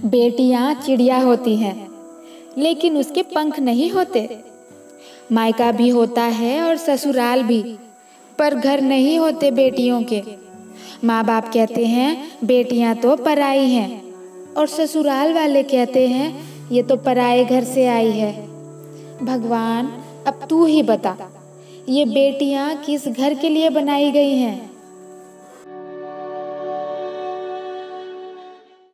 बेटियाँ चिड़िया होती हैं, लेकिन उसके पंख नहीं होते। मायका भी होता है और ससुराल भी, पर घर नहीं होते बेटियों के। माँ बाप कहते हैं, बेटियाँ तो पराई हैं। और ससुराल वाले कहते हैं, ये तो पराए घर से आई है। भगवान, अब तू ही बता, ये बेटियाँ किस घर के लिए बनाई गई हैं?